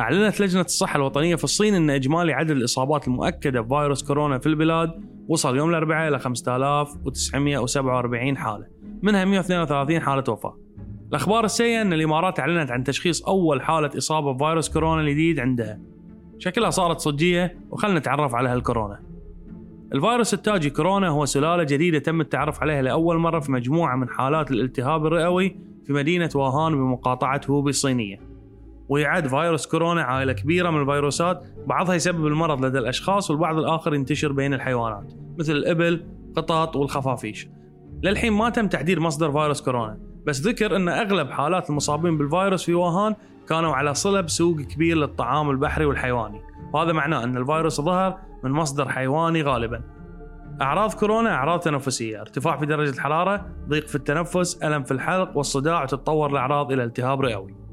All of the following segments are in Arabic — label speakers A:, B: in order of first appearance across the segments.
A: أعلنت لجنة الصحة الوطنية في الصين أن إجمالي عدد الإصابات المؤكدة بفيروس كورونا في البلاد وصل يوم الأربعاء إلى 5947 حالة منها 132 حالة وفاة. الأخبار السيئة أن الإمارات أعلنت عن تشخيص أول حالة إصابة بفيروس كورونا الجديد عندها. شكلها صارت صجية وخلنا نتعرف على هالكورونا الفيروس التاجي كورونا هو سلالة جديدة تم التعرف عليها لأول مرة في مجموعة من حالات الالتهاب الرئوي في مدينة واهان بمقاطعة هوبي الصينية ويعد فيروس كورونا عائلة كبيرة من الفيروسات بعضها يسبب المرض لدى الأشخاص والبعض الآخر ينتشر بين الحيوانات مثل الإبل قطط والخفافيش. للحين ما تم تحديد مصدر فيروس كورونا بس ذكر أن أغلب حالات المصابين بالفيروس في واهان كانوا على صلة بسوق كبير للطعام البحري والحيواني. وهذا معناه أن الفيروس ظهر من مصدر حيواني غالبا. أعراض كورونا أعراض تنفسية ارتفاع في درجة الحرارة ضيق في التنفس ألم في الحلق والصداع وتتطور الأعراض إلى التهاب رئوي.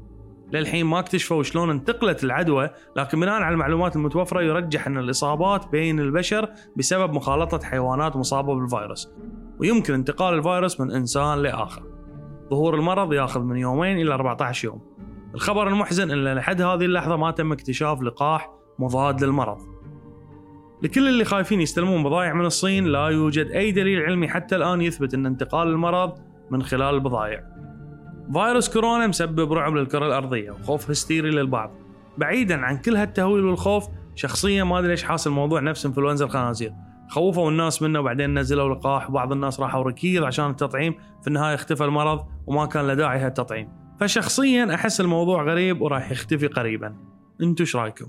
A: للحين ما اكتشفوا شلون انتقلت العدوى لكن بناء على المعلومات المتوفرة يرجح أن الإصابات بين البشر بسبب مخالطة حيوانات مصابة بالفيروس ويمكن انتقال الفيروس من إنسان لآخر. ظهور المرض ياخذ من يومين إلى 14 يوم. الخبر المحزن أن لحد هذه اللحظة ما تم اكتشاف لقاح مضاد للمرض. لكل اللي خايفين يستلمون بضائع من الصين لا يوجد أي دليل علمي حتى الآن يثبت أن انتقال المرض من خلال البضائع. فيروس كورونا مسبب رعب للكرة الأرضية وخوف هستيري للبعض. بعيدا عن كل هالتهويل والخوف شخصيا ما أدري ليش حاصل موضوع نفس إنفلونزا الخنازير. خوفوا الناس منه وبعدين نزلوا لقاح وبعض الناس راحوا ركيض عشان التطعيم. في النهاية اختفى المرض وما كان له داعي هالتطعيم. فشخصيا أحس الموضوع غريب وراح يختفي قريبا. انتو إيش رأيكم؟